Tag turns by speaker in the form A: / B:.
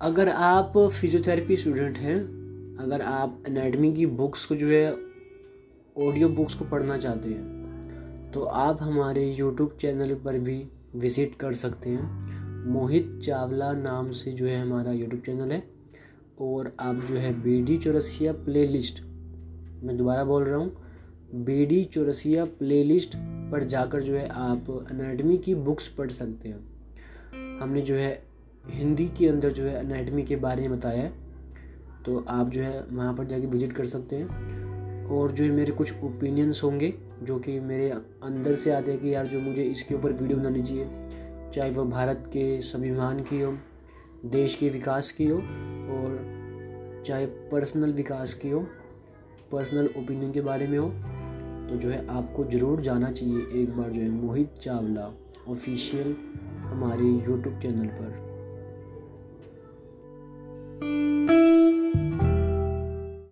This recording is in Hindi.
A: अगर आप फिजियोथेरेपी स्टूडेंट हैं, अगर आप एनाटमी की बुक्स को जो है ऑडियो बुक्स को पढ़ना चाहते हैं तो आप हमारे यूट्यूब चैनल पर भी विज़िट कर सकते हैं। मोहित चावला नाम से जो है हमारा यूट्यूब चैनल है, और आप जो है B D Chaurasia playlist मैं दोबारा बोल रहा हूँ B D Chaurasia playlist पर जाकर जो है आप अनाटमी की बुक्स पढ़ सकते हैं। हमने जो है हिंदी के अंदर जो है अनाटमी के बारे में बताया है तो आप जो है वहाँ पर जाके विज़िट कर सकते हैं। और जो है मेरे कुछ ओपिनियंस होंगे, जो कि मेरे अंदर से आते हैं कि यार जो मुझे इसके ऊपर वीडियो बनानी चाहिए, चाहे वह भारत के स्वाभिमान की हो, देश के विकास की हो, और चाहे पर्सनल विकास की हो पर्सनल ओपिनियन के बारे में हो तो जो है आपको ज़रूर जाना चाहिए एक बार जो है मोहित चावला ऑफिशियल हमारे यूट्यूब चैनल पर।